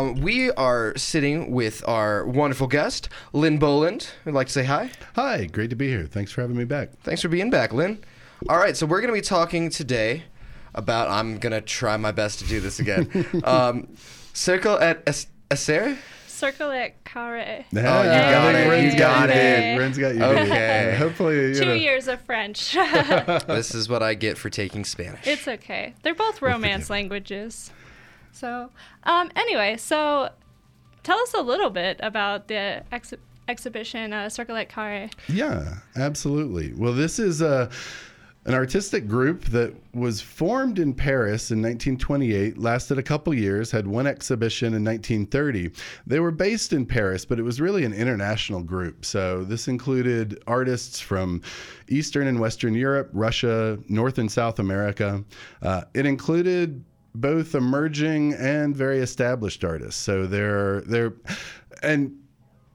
Um, we are sitting with our wonderful guest, Lynn Boland. I'd like to say hi. Hi, great to be here. Thanks for having me back. Thanks for being back, Lynn. All right, so we're going to be talking today about. I'm going to try my best to do this again. um, Circle at Acer? Cercle et Carré. Oh, you got it. Ren's You got you it. beat. Ren's got you. Okay. Hopefully, you Two know. years of French. this is what I get for taking Spanish. it's okay. They're both romance languages. So, um, anyway, so tell us a little bit about the ex- exhibition uh, at Carre. Yeah, absolutely. Well, this is a an artistic group that was formed in Paris in 1928, lasted a couple years, had one exhibition in 1930. They were based in Paris, but it was really an international group. So this included artists from Eastern and Western Europe, Russia, North and South America. Uh, it included both emerging and very established artists. So they're they're and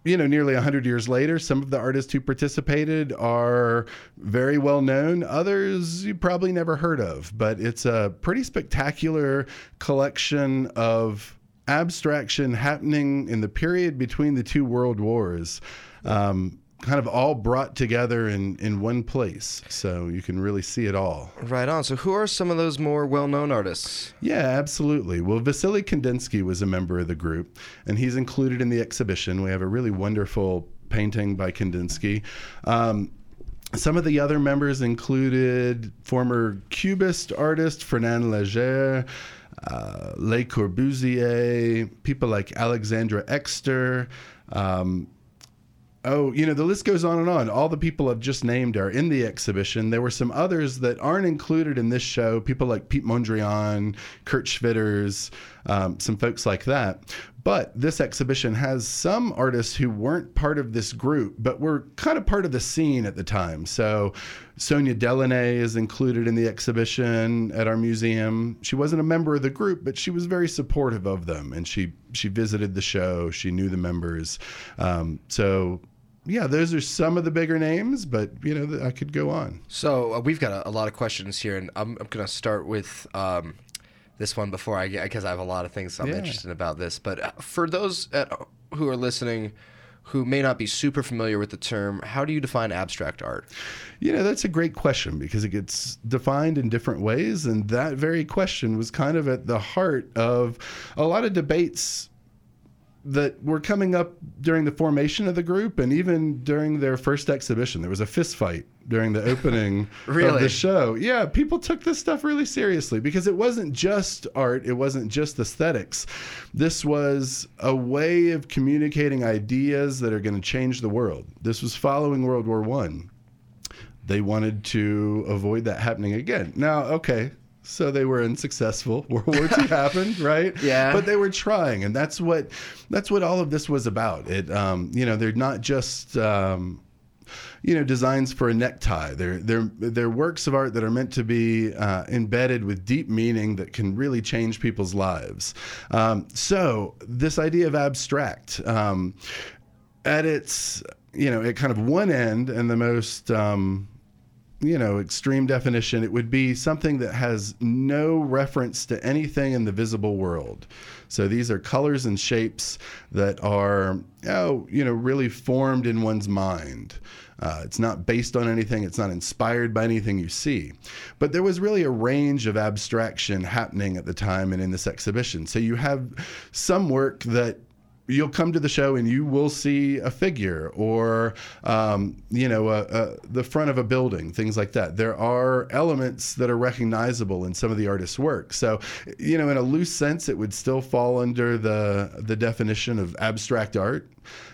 you know, nearly 100 years later, some of the artists who participated are very well known. Others you probably never heard of, but it's a pretty spectacular collection of abstraction happening in the period between the two world wars. Um, kind of all brought together in, in one place. So you can really see it all. right on. So, who are some of those more well known artists? Yeah, absolutely. Well, Vasily Kandinsky was a member of the group, and he's included in the exhibition. We have a really wonderful painting by Kandinsky. Um, some of the other members included former Cubist artist Fernand Léger, uh, Le Corbusier, people like Alexandra Exter. Um, Oh, you know, the list goes on and on. All the people I've just named are in the exhibition. There were some others that aren't included in this show, people like Piet Mondrian, Kurt Schwitters, um, some folks like that. But this exhibition has some artists who weren't part of this group, but were kind of part of the scene at the time. So Sonia Delaunay is included in the exhibition at our museum. She wasn't a member of the group, but she was very supportive of them, and she she visited the show. She knew the members. Um, so yeah, those are some of the bigger names, but you know, I could go on. So, uh, we've got a, a lot of questions here, and I'm, I'm going to start with um, this one before I get, because I have a lot of things I'm Yeah. interested about this. But uh, for those at, who are listening who may not be super familiar with the term, how do you define abstract art? You know, that's a great question because it gets defined in different ways. And that very question was kind of at the heart of a lot of debates that were coming up during the formation of the group and even during their first exhibition. There was a fist fight during the opening of the show. Yeah, people took this stuff really seriously because it wasn't just art, it wasn't just aesthetics. This was a way of communicating ideas that are going to change the world. This was following World War One they wanted to avoid that happening again. Now, okay, so they were unsuccessful. World War II happened, right? Yeah. But they were trying, and that's what that's what all of this was about. It, um, you know, they're not just. Um, you know, designs for a necktie. They're they're they're works of art that are meant to be uh, embedded with deep meaning that can really change people's lives. Um, so this idea of abstract, um, at its you know, at kind of one end and the most um, you know, extreme definition, it would be something that has no reference to anything in the visible world. So these are colors and shapes that are, oh, you know, really formed in one's mind. Uh, it's not based on anything. It's not inspired by anything you see. But there was really a range of abstraction happening at the time and in this exhibition. So you have some work that you'll come to the show and you will see a figure or um, you know a, a, the front of a building things like that. There are elements that are recognizable in some of the artist's work. So you know in a loose sense it would still fall under the the definition of abstract art.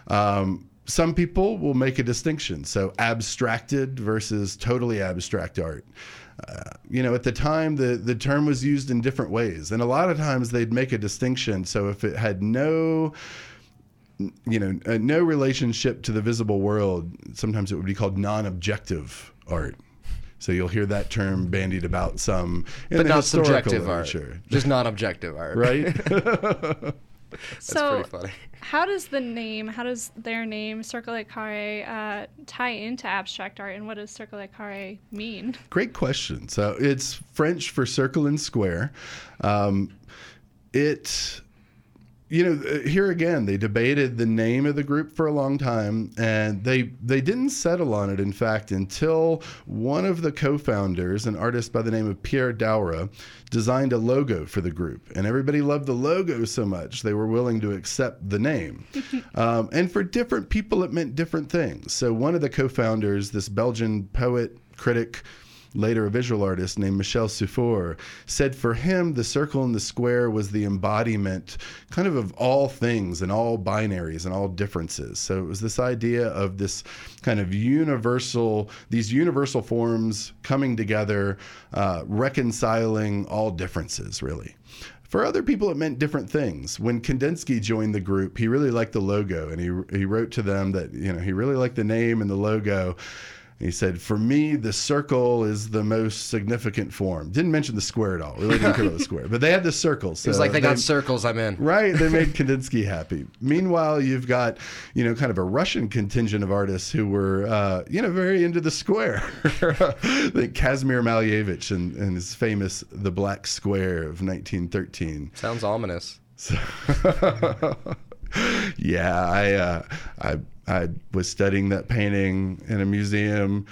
Um, some people will make a distinction. So abstracted versus totally abstract art uh, you know, at the time, the, the term was used in different ways. And a lot of times they'd make a distinction. So if it had no, you know, uh, no relationship to the visible world, sometimes it would be called non objective art. So you'll hear that term bandied about some in but the not historical subjective art. Just non objective art. Right? That's so, pretty funny. How does the name, how does their name, Cercle Carré, uh, tie into abstract art, and what does Cercle et Carré mean? Great question. So it's French for circle and square. Um, it you know, uh, here again, they debated the name of the group for a long time, and they they didn't settle on it. In fact, until one of the co-founders, an artist by the name of Pierre Daura, designed a logo for the group, and everybody loved the logo so much they were willing to accept the name. um, and for different people, it meant different things. So one of the co-founders, this Belgian poet, critic later a visual artist named Michel Seuphor, said for him, the circle and the square was the embodiment kind of of all things and all binaries and all differences. So it was this idea of this kind of universal, these universal forms coming together, uh, reconciling all differences, really. For other people, it meant different things. When Kandinsky joined the group, he really liked the logo, and he he wrote to them that you know he really liked the name and the logo, he said, "For me, the circle is the most significant form." Didn't mention the square at all. Really didn't care about the square, but they had the circle. So It was like they got circles. I'm in. Right, they made Kandinsky happy. Meanwhile, you've got, you know, kind of a Russian contingent of artists who were, uh, you know, very into the square. like Kazimir Malevich and, and his famous "The Black Square" of 1913. Sounds ominous. So, yeah, I, uh, I, I was studying that painting in a museum.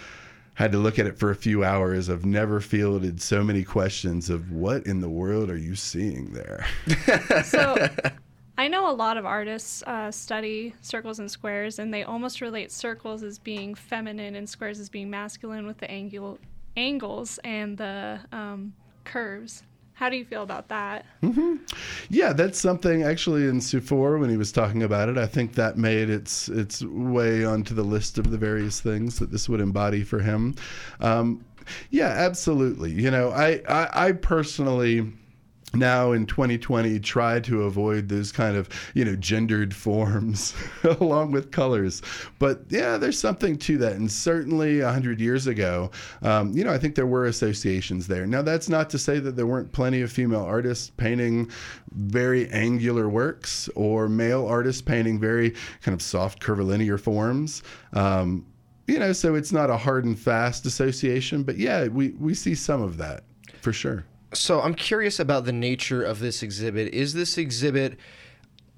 Had to look at it for a few hours. I've never fielded so many questions of what in the world are you seeing there? So I know a lot of artists uh, study circles and squares, and they almost relate circles as being feminine and squares as being masculine with the angle, angles and the um, curves. How do you feel about that? Yeah, that's something actually in Seuphor when he was talking about it. I think that made its its way onto the list of the various things that this would embody for him. Um, yeah, absolutely. You know, I, I, I personally now in 2020 try to avoid those kind of you know gendered forms along with colors. But yeah there's something to that. And certainly 100 years ago um, you know i think there were associations there. Now that's not to say that there weren't plenty of female artists painting very angular works or male artists painting very kind of soft curvilinear forms. Um, you know so it's not a hard and fast association but yeah we, we see some of that for sure So I'm curious about the nature of this exhibit. Is this exhibit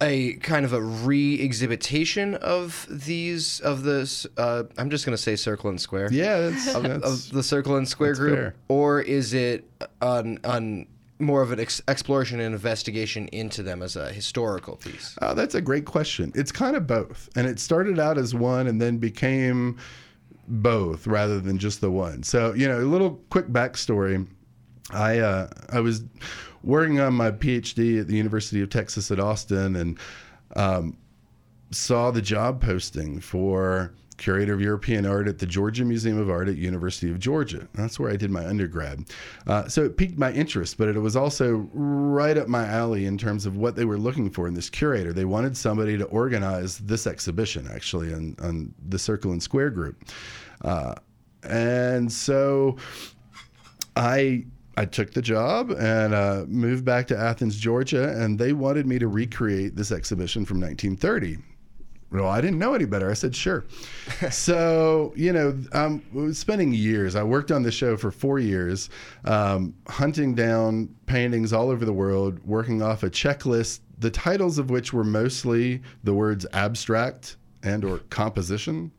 a kind of a re-exhibitation of these of this? Uh, I'm just going to say circle and square. Yeah, that's, Of, that's of the circle and square group, fair. or is it on on more of an ex- exploration and investigation into them as a historical piece? oh, that's a great question. It's kind of both, and it started out as one and then became both rather than just the one. So you know, a little quick backstory. I uh, I was working on my PhD at the University of Texas at Austin and um, saw the job posting for curator of European art at the Georgia Museum of Art at University of Georgia. That's where I did my undergrad. Uh, so it piqued my interest, but it was also right up my alley in terms of what they were looking for in this curator. They wanted somebody to organize this exhibition, actually, on, on the Circle and Square group. Uh, and so I I took the job and uh, moved back to Athens, Georgia, and they wanted me to recreate this exhibition from 1930. Well, I didn't know any better. I said, sure. so, you know, um, I was spending years. I worked on the show for four years, um, hunting down paintings all over the world, working off a checklist, the titles of which were mostly the words abstract and or composition,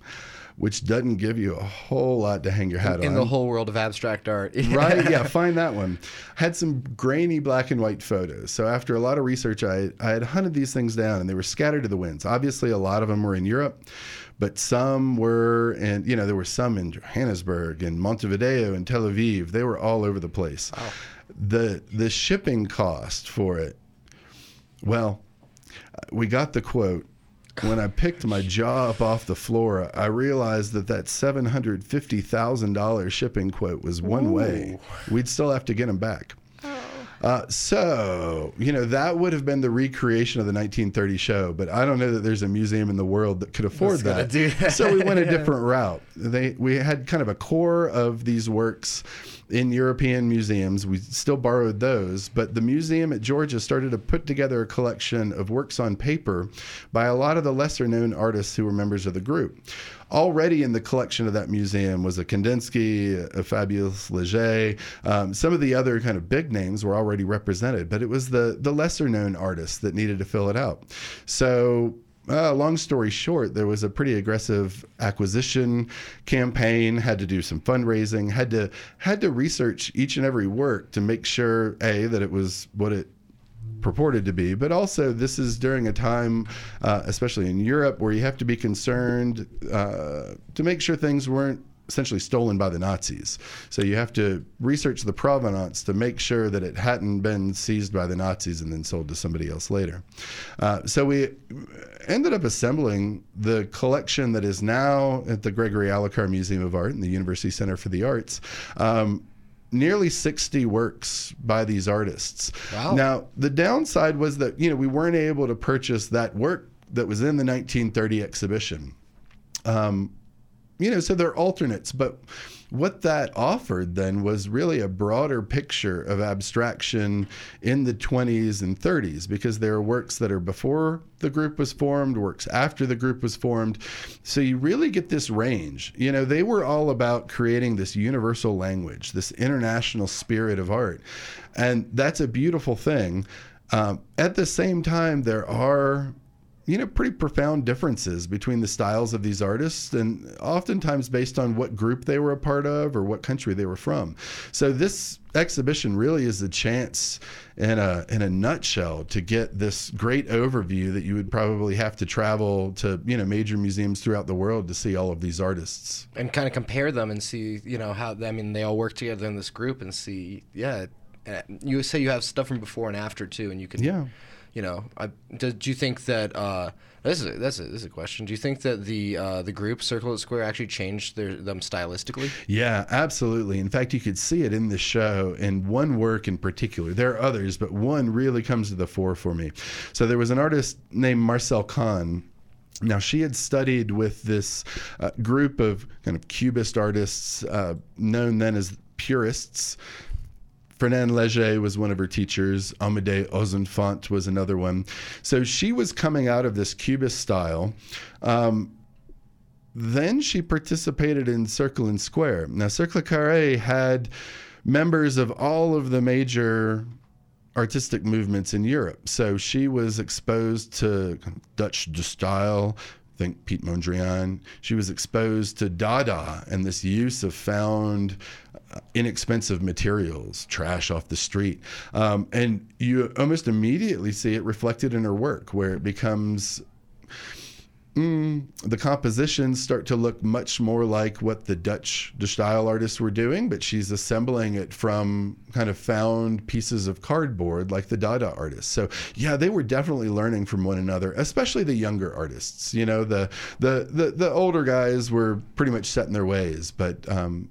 which doesn't give you a whole lot to hang your hat on In the whole world of abstract art, right? Yeah, find that one. Had some grainy black and white photos. So after a lot of research, I I had hunted these things down, and they were scattered to the winds. Obviously, a lot of them were in Europe, but some were, and you know, there were some in Johannesburg and Montevideo and Tel Aviv. They were all over the place. The the shipping cost for it. Well, we got the quote. When I picked my jaw up off the floor, I realized that that seven hundred fifty thousand dollars shipping quote was one way. We'd still have to get them back. Uh, so you know that would have been the recreation of the 1930 show, but I don't know that there's a museum in the world that could afford that. that. So we went a different route. They we had kind of a core of these works in European museums. We still borrowed those, but the museum at Georgia started to put together a collection of works on paper by a lot of the lesser known artists who were members of the group. already in the collection of that museum was a Kandinsky, a Fabius Leger. Um, some of the other kind of big names were already represented, but it was the the lesser known artists that needed to fill it out. So uh, long story short, there was a pretty aggressive acquisition campaign. Had to do some fundraising. Had to had to research each and every work to make sure a that it was what it purported to be, but also this is during a time, uh, especially in Europe, where you have to be concerned uh, to make sure things weren't essentially stolen by the Nazis. So you have to research the provenance to make sure that it hadn't been seized by the Nazis and then sold to somebody else later. Uh, so we ended up assembling the collection that is now at the Gregory Allicar Museum of Art and the University Center for the Arts. Um, nearly 60 works by these artists. Wow. Now, the downside was that, you know, we weren't able to purchase that work that was in the 1930 exhibition. Um, you know, so they're alternates, but what that offered then was really a broader picture of abstraction in the 20s and 30s because there are works that are before the group was formed, works after the group was formed. So you really get this range. You know, they were all about creating this universal language, this international spirit of art. And that's a beautiful thing. Um, at the same time, there are you know, pretty profound differences between the styles of these artists, and oftentimes based on what group they were a part of or what country they were from. So this exhibition really is a chance, in a in a nutshell, to get this great overview that you would probably have to travel to you know major museums throughout the world to see all of these artists and kind of compare them and see, you know, how I mean they all work together in this group and see, yeah. uh, You say you have stuff from before and after too, and you can, Yeah. You know, I, do, do you think that uh, this is a, that's a, this is a question? Do you think that the uh, the group Circle at Square actually changed their them stylistically? Yeah, absolutely. In fact, you could see it in the show in one work in particular. There are others, but one really comes to the fore for me. So there was an artist named Marcelle Cahn. Now, she had studied with this uh, group of kind of cubist artists, uh, known then as purists. Fernand Léger was one of her teachers. Amédée Ozenfant was another one. So she was coming out of this cubist style. Um, then she participated in Circle and Square. Now, Cercle Carré had members of all of the major artistic movements in Europe. So she was exposed to Dutch de Stijl. Think Piet Mondrian. She was exposed to Dada and this use of found, inexpensive materials, trash off the street, um, and you almost immediately see it reflected in her work, where it becomes mm, the compositions start to look much more like what the Dutch de Stijl artists were doing, but she's assembling it from kind of found pieces of cardboard like the Dada artists. So yeah, they were definitely learning from one another, especially the younger artists. You know, the the the, the older guys were pretty much set in their ways, but um,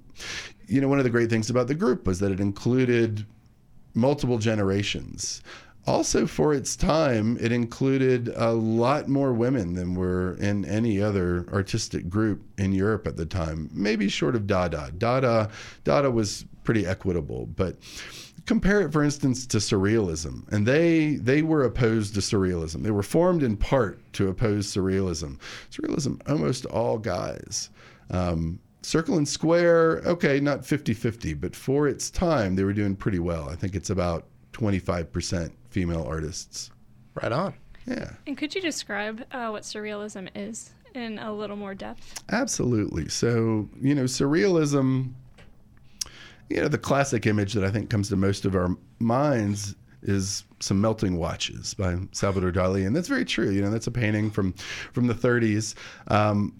you know, one of the great things about the group was that it included multiple generations. Also, for its time, it included a lot more women than were in any other artistic group in Europe at the time. Maybe short of Dada. Dada, Dada was pretty equitable, but compare it, for instance, to Surrealism, and they they were opposed to Surrealism. They were formed in part to oppose Surrealism. Surrealism, almost all guys. Um, Circle and Square, okay, not 50 50, but for its time, they were doing pretty well. I think it's about 25% female artists. Right on. Yeah, And could you describe uh, what surrealism is in a little more depth? absolutely. So, you know, Surrealism, you know, the classic image that I think comes to most of our minds is some melting watches by Salvador Dali, and that's very true. You know, that's a painting from from the 30s. Um,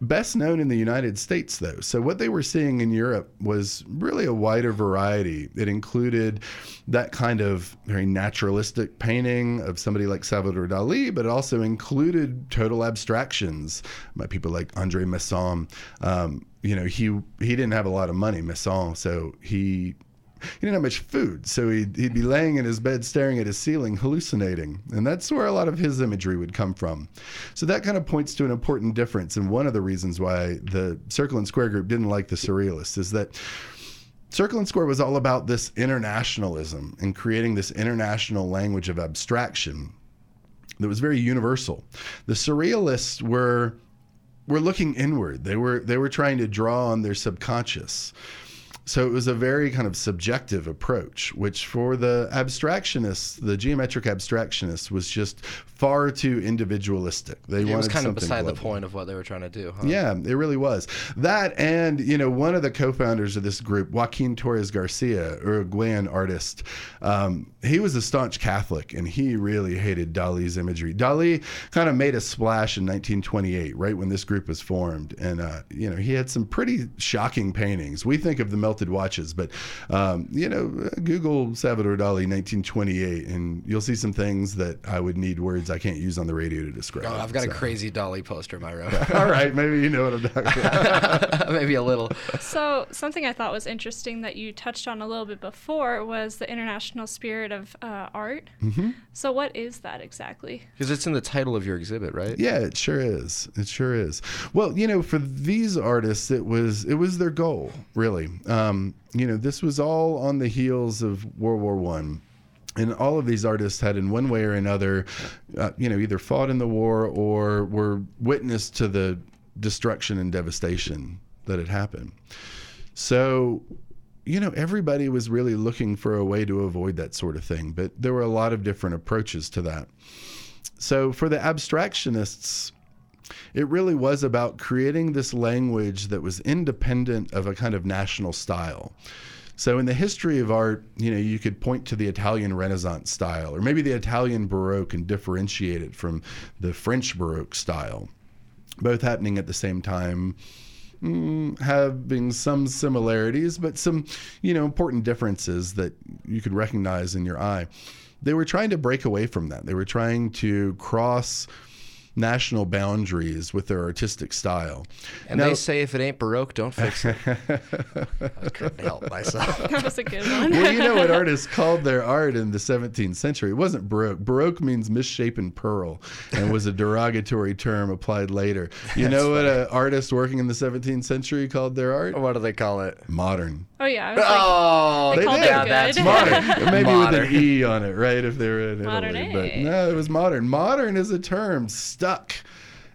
best known in the United States, though. So, what they were seeing in Europe was really a wider variety. It included that kind of very naturalistic painting of somebody like Salvador Dali, but it also included total abstractions by people like Andre Masson. Um, you know, he he didn't have a lot of money, Masson, so he he didn't have much food, so he'd, he'd be laying in his bed staring at his ceiling, hallucinating. And that's where a lot of his imagery would come from. So that kind of points to an important difference. And one of the reasons why the Circle and Square group didn't like the Surrealists is that Circle and Square was all about this internationalism and creating this international language of abstraction that was very universal. The Surrealists were were looking inward. They were they were trying to draw on their subconscious. So it was a very kind of subjective approach, which for the abstractionists, the geometric abstractionists, was just far too individualistic. They It was kind of beside the point of what they were trying to do. Huh? Yeah, it really was. That and, you know, one of the co founders of this group, Joaquin Torres Garcia, Uruguayan artist, um, he was a staunch Catholic and he really hated Dali's imagery. Dali kind of made a splash in 1928, right when this group was formed. And, uh, you know, he had some pretty shocking paintings. We think of the melted watches, but, um, you know, Google Salvador Dali 1928 and you'll see some things that I would need words I can't use on the radio to describe. Oh, I've got a crazy Dali poster in my room. All right, maybe you know what I'm talking about. Maybe a little. So, something I thought was interesting that you touched on a little bit before was the international spirit of uh, art. Mm-hmm. So, what is that exactly? Because it's in the title of your exhibit, right? Yeah, it sure is. It sure is. Well, you know, for these artists, it was it was their goal, really. Um, you know, this was all on the heels of World War One. And all of these artists had, in one way or another, uh, you know, either fought in the war or were witness to the destruction and devastation that had happened. So, you know, everybody was really looking for a way to avoid that sort of thing, but there were a lot of different approaches to that. So, for the abstractionists, it really was about creating this language that was independent of a kind of national style. So, in the history of art, you know, you could point to the Italian Renaissance style, or maybe the Italian Baroque and differentiate it from the French Baroque style, both happening at the same time mm, having some similarities, but some, you know, important differences that you could recognize in your eye. They were trying to break away from that. They were trying to cross national boundaries with their artistic style. And Now- they say if it ain't Baroque, don't fix it. I couldn't help myself. That was a good one. well, you know what artists called their art in the 17th century? It wasn't Baroque. Baroque means misshapen pearl and was a derogatory term applied later. You know what an artist working in the 17th century called their art? What do they call it? Modern. oh, yeah. Oh, like, Oh, They called it yeah, that's Modern. Maybe with an E on it, right? If they were in Modern Italy. But no, it was modern. Modern is a term stuck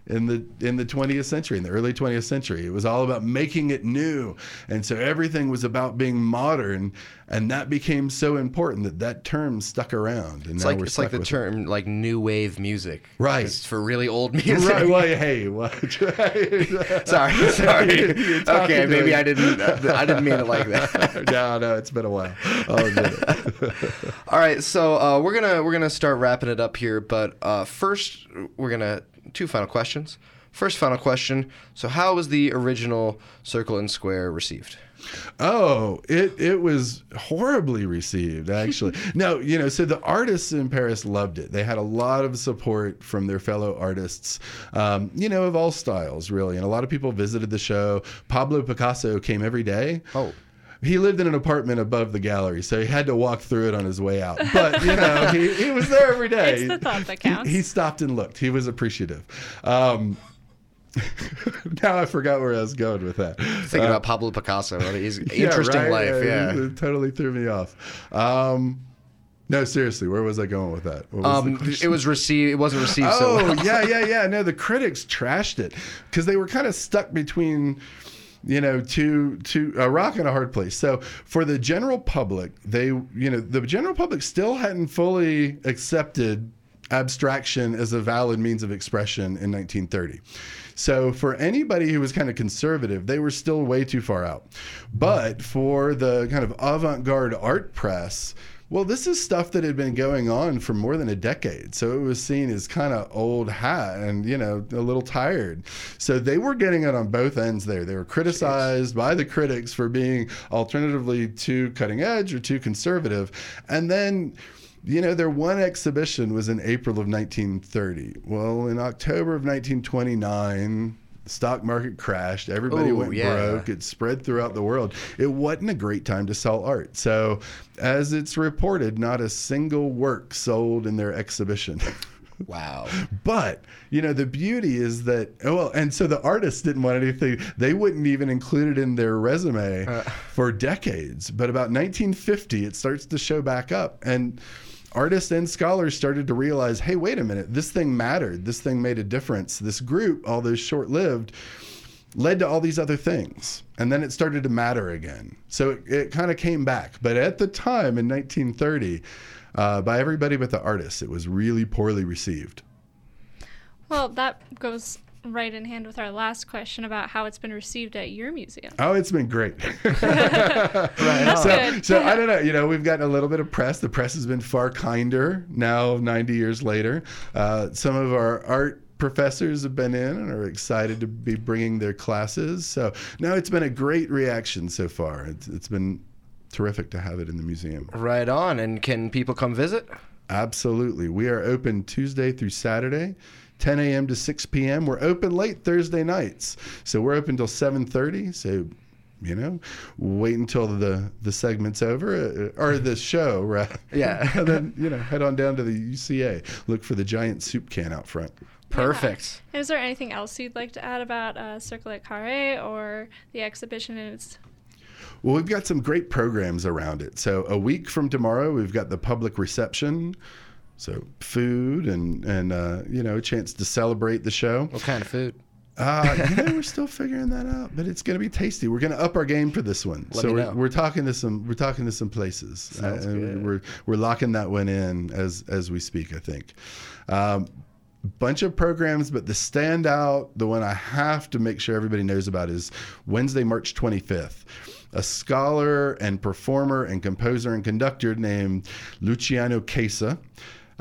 in the in the 20th century, in the early 20th century. It was all about making it new. And so everything was about being modern. And that became so important that that term stuck around. And It's like it's like the with it. term like new wave music. Right. It's for really old music. Right, well, hey, what? sorry, sorry. Okay, maybe i didn't. I didn't mean it like that. no, no, it's been a while. It. All right, so uh, we're gonna we're gonna start wrapping it up here, but uh, first we're gonna two final questions. First final question. So, how was the original Circle and Square received? Oh, it it was horribly received actually. no, you know, so the artists in Paris loved it. They had a lot of support from their fellow artists, um, you know, of all styles really, and a lot of people visited the show. Pablo Picasso came every day. Oh. He lived in an apartment above the gallery, so he had to walk through it on his way out. But you know, he, he was there every day. It's the thought that He- counts. He, stopped and looked. He was appreciative. Um, now I forgot where I was going with that. Thinking Uh, about Pablo Picasso, what he's yeah, interesting right? life. Yeah. it, it totally threw me off. Um, no, seriously, where was I going with that? What was Um, it was received. It wasn't received so Oh well. yeah, yeah, yeah. No, the critics trashed it because they were kind of stuck between, you know, two two a uh, rock and a hard place. So for the general public, they, you know, the general public still hadn't fully accepted abstraction as a valid means of expression in 1930. So for anybody who was kind of conservative, they were still way too far out. But for the kind of avant-garde art press, well, this is stuff that had been going on for more than a decade. So it was seen as kind of old hat and, you know, a little tired. So they were getting it on both ends there. They were criticized by the critics for being alternatively too cutting edge or too conservative. And then you know, their one exhibition was in April of 1930. Well, in October of 1929, the stock market crashed. Everybody Ooh, went yeah. broke. It spread throughout the world. It wasn't a great time to sell art. So, as it's reported, not a single work sold in their exhibition. Wow. But you know the beauty is that oh, well, and so the artists didn't want anything. They wouldn't even include it in their resume Uh. for decades. But about 1950, it starts to show back up, and artists and scholars started to realize, hey, wait a minute, this thing mattered. This thing made a difference. This group, although short lived, led to all these other things. And then it started to matter again. So it, it kind of came back. But at the time in 1930, uh, by everybody but the artists, it was really poorly received. Well, that goes right in hand with our last question about how it's been received at your museum. Oh, it's been great. That's so, so I don't know. You know, we've gotten a little bit of press. The press has been far kinder now, 90 years later. Uh, some of our art professors have been in and are excited to be bringing their classes. So no, it's been a great reaction so far. It's, it's been terrific to have it in the museum. Right on. And can people come visit? Absolutely. We are open Tuesday through Saturday. 10 a.m. to 6 p.m. We're open late Thursday nights, so we're open till 7:30. So, you know, wait until the the segment's over uh, or the show, right? Yeah. and then you know, head on down to the UCA. Look for the giant soup can out front. Perfect. Is there anything else you'd like to add about uh, Cercle et Carré or the exhibition and its Well, we've got some great programs around it. So a week from tomorrow, we've got the public reception. So food and and uh, you know a chance to celebrate the show. What kind of food? Uh, you know, we're still figuring that out, but it's going to be tasty. We're going to up our game for this one. Let so we're, we're talking to some we're talking to some places. Good. We're we're locking that one in as as we speak. I think. Um, bunch of programs, but the standout, the one I have to make sure everybody knows about is Wednesday, March 25th. A scholar and performer and composer and conductor named Luciano Chessa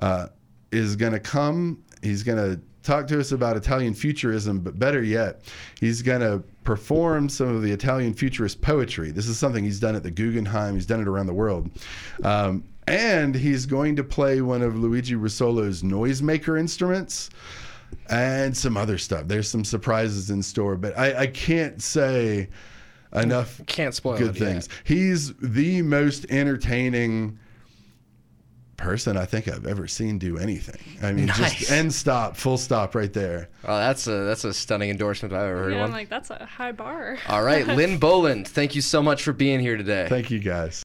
uh, is going to come. He's going to talk to us about Italian futurism, but better yet, he's going to perform some of the Italian futurist poetry. This is something he's done at the Guggenheim, he's done it around the world. Um, and he's going to play one of Luigi Russolo's noisemaker instruments and some other stuff. There's some surprises in store, but I, I can't say enough Can't spoil good it yet. things. He's the most entertaining person I think I've ever seen do anything. I mean, Nice. just end stop, full stop right there. Oh, that's a that's a stunning endorsement if I've ever heard yeah, I'm like that's a high bar. All right, Lynn Boland, thank you so much for being here today. Thank you guys.